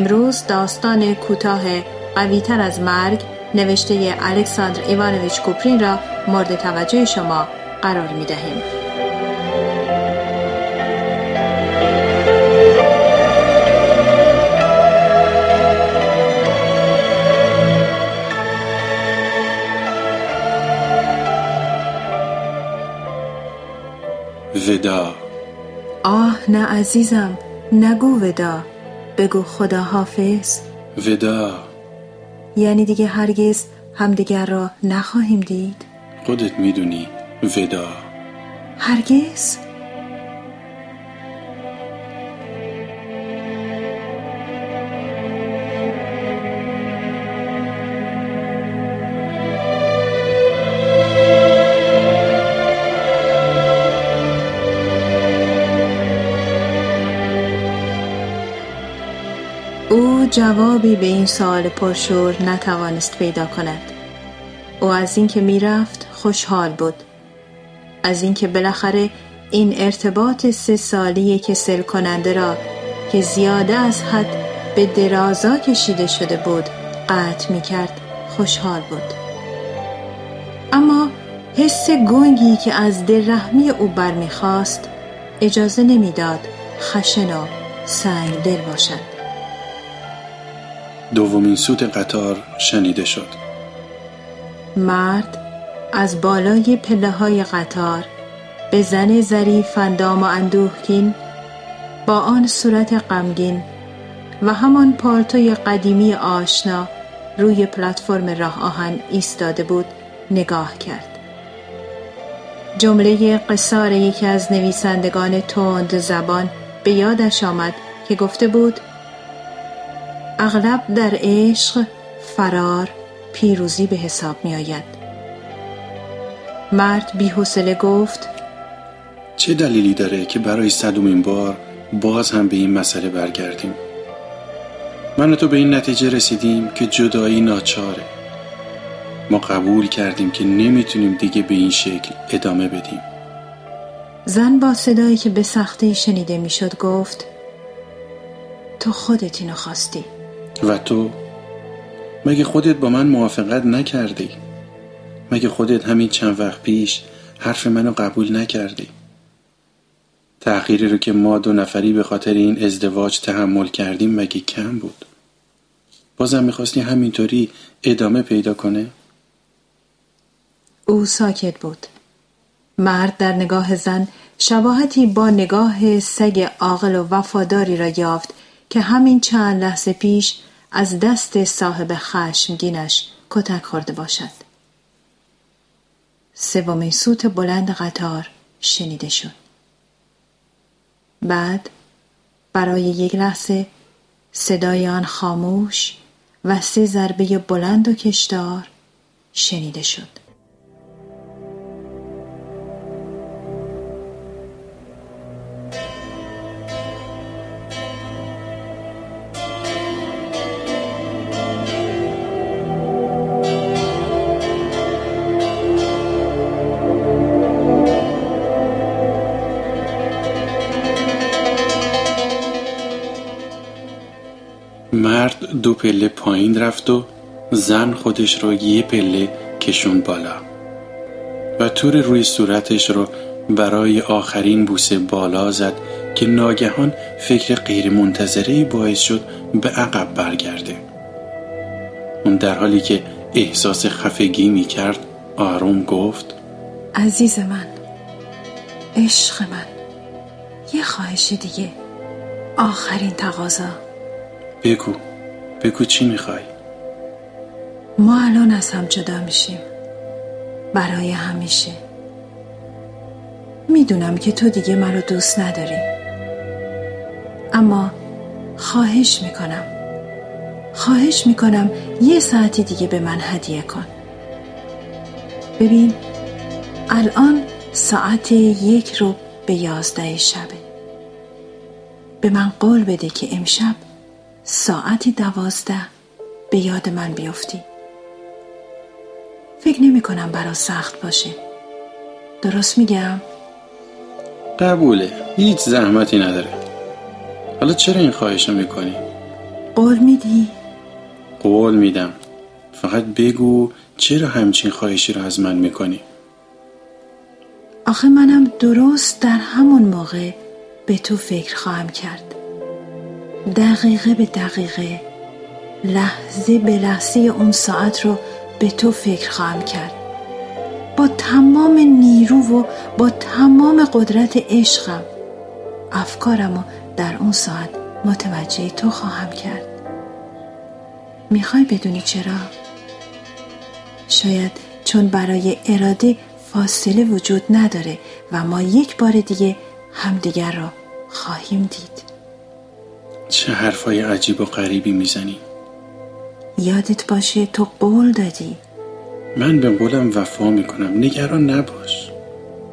امروز داستان کوتاه قویتر از مرگ نوشته الکساندر ایوانویچ کوپرین را مورد توجه شما قرار می دهیم. ودا آه نه عزیزم نگو ودا بگو خدا حافظ. ودا. یعنی دیگه هرگز همدیگر را نخواهیم دید. خودت می‌دونی ودا. هرگز؟ او جوابی به این سوال پرشور نتوانست پیدا کند. او از اینکه می‌رفت خوشحال بود. از اینکه بالاخره این ارتباط سه سالی کسل کننده را که زیاده از حد به درازا کشیده شده بود قطع می کرد خوشحال بود. اما حس گنگی که از دلرحمی او برمیخواست اجازه نمی‌داد خشن و سنگ دل باشد. دومین سوت قطار شنیده شد. مرد از بالای پله های قطار به زن ظریف اندام و اندوهگین با آن صورت غمگین و همان پالتوی قدیمی آشنا روی پلتفرم راه آهن ایستاده بود نگاه کرد. جمله قصار یکی از نویسندگان تند زبان به یادش آمد که گفته بود اغلب در عشق فرار پیروزی به حساب می آید مرد بی حوصله گفت چه دلیلی داره که برای صدومین بار باز هم به این مسئله برگردیم؟ من و تو به این نتیجه رسیدیم که جدایی ناچاره. ما قبول کردیم که نمی‌تونیم دیگه به این شکل ادامه بدیم. زن با صدایی که به سختی شنیده می‌شد گفت تو خودت اینو خواستی. و تو مگه خودت با من موافقت نکردی؟ مگه خودت همین چند وقت پیش حرف منو قبول نکردی؟ تأخیری رو که ما دو نفری به خاطر این ازدواج تحمل کردیم مگه کم بود؟ بازم می‌خواستی همینطوری ادامه پیدا کنه؟ او ساکت بود. مرد در نگاه زن شباهتی با نگاه سگ عاقل و وفاداری را یافت که همین چند لحظه پیش از دست صاحب خشمگینش کتک خورده باشد. سومین سوت بلند قطار شنیده شد. بعد برای یک لحظه صدای آن خاموش و سه ضربه بلند و کشدار شنیده شد. دو پله پایین رفت و زن خودش رو یه پله کشون بالا. و تور روی صورتش رو برای آخرین بوسه بالا زد که ناگهان فکر غیر منتظره باعث شد به عقب برگرده. اون در حالی که احساس خفگی می کرد آروم گفت عزیز من عشق من یه خواهش دیگه آخرین تقاضا. بگو. بگو چی می‌خوای؟ ما الان از هم جدا میشیم. برای همیشه. می‌دونم که تو دیگه منو دوست نداری. اما خواهش می‌کنم. خواهش می‌کنم یه ساعتی دیگه به من هدیه کن. ببین الان ساعت یک رو به یازده شبه. به من قول بده که امشب ساعتی دوازده. به یاد من بیفتی. فکر نمی کنم برا سخت باشه. درست میگم؟ قبوله. هیچ زحمتی نداره. حالا چرا این خواهش رو می‌کنی؟ قول میدی؟ قول میدم. فقط بگو چرا همچین خواهشی رو از من می‌کنی؟ آخه منم درست در همون موقع به تو فکر خواهم کرد. دقیقه به دقیقه لحظه به لحظه اون ساعت رو به تو فکر خواهم کرد. با تمام نیرو و با تمام قدرت عشقم افکارم رو در اون ساعت متوجه تو خواهم کرد. می‌خوای بدونی چرا؟ شاید چون برای اراده فاصله وجود نداره و ما یک بار دیگه همدیگر را خواهیم دید. چه حرفای عجیب و غریبی می‌زنی؟ یادت باشه تو قول دادی. من به قولم وفا می‌کنم. نگران نباش.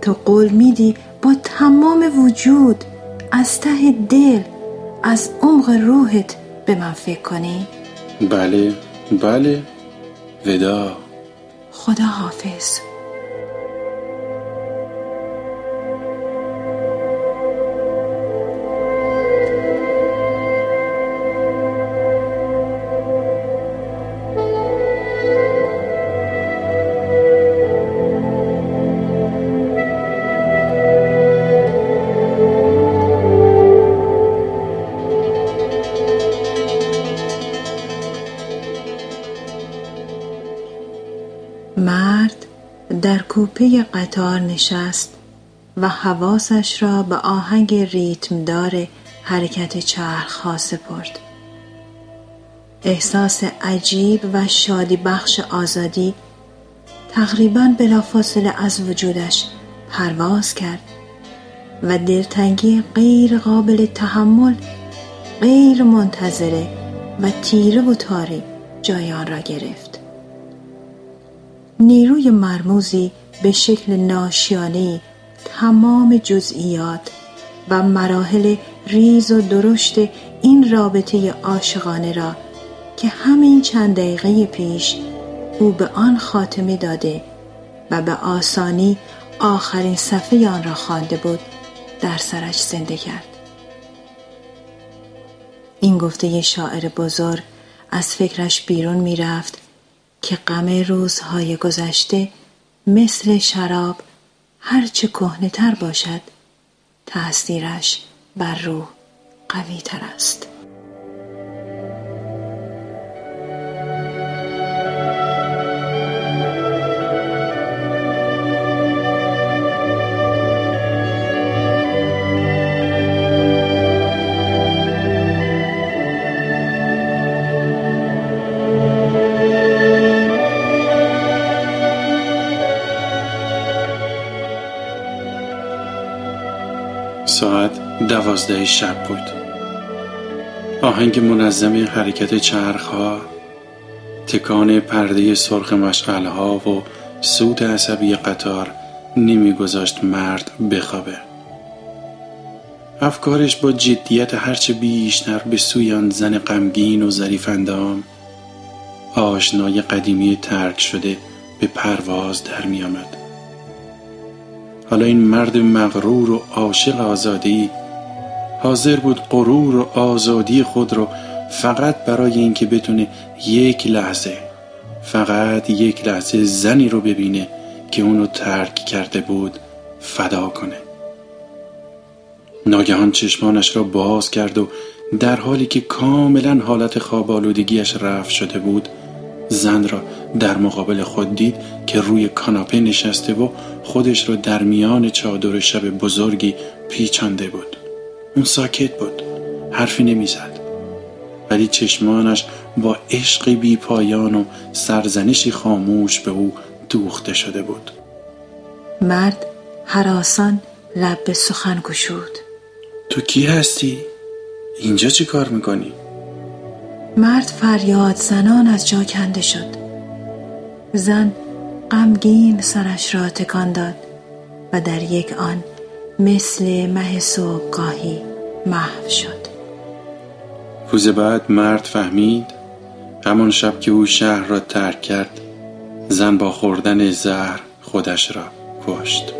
تو قول میدی با تمام وجود از ته دل از عمق روحت به من فکر کنی؟ بله بله. ودا. خدا حافظ کوپه قطار نشست و حواسش را به آهنگ ریتمدار حرکت چرخ ها سپرد. احساس عجیب و شادی بخش آزادی تقریبا بلافاصله از وجودش پرواز کرد و دلتنگی غیر قابل تحمل غیر منتظره و تیره و تاری جای آن را گرفت. نیروی مرموزی به شکل ناشیانه تمام جزئیات و مراحل ریز و درشت این رابطه عاشقانه را که همین چند دقیقه پیش او به آن خاتمه داده و به آسانی آخرین صفحه آن را خوانده بود در سرش زنده کرد. این گفته شاعر بزرگ از فکرش بیرون می رفت که غم روزهای گذشته مثل شراب هرچه کهنه تر باشد تأثیرش بر روح قوی تر است. ساعت دوازده شب بود آهنگ منظم حرکت چرخها تکان پرده سرخ مشغلها و سود عصبی قطار نمیگذاشت مرد بخوابه افکارش با جدیت هرچه بیشتر به سوی آن زن غمگین و ظریف اندام آشنای قدیمی ترک شده به پرواز در می آمد. حالا این مرد مغرور و عاشق آزادی حاضر بود غرور و آزادی خود رو فقط برای اینکه بتونه یک لحظه فقط یک لحظه زنی رو ببینه که اونو ترک کرده بود فدا کنه. ناگهان چشمانش را باز کرد و در حالی که کاملا حالت خواب آلودگیش رفت شده بود زن را در مقابل خود دید که روی کاناپه نشسته و خودش را در میان چادر شب بزرگی پیچانده بود اون ساکت بود حرفی نمی‌زد ولی چشمانش با عشق بی پایان و سرزنشی خاموش به او دوخته شده بود مرد حراسان لب به سخن گشود تو کی هستی؟ اینجا چی کار می‌کنی؟ مرد فریاد زنان از جا کنده شد. زن غمگین سرش را تکان داد و در یک آن مثل مه صبحگاهی محو شد. روز بعد مرد فهمید همان شب که او شهر را ترک کرد زن با خوردن زهر خودش را کشت.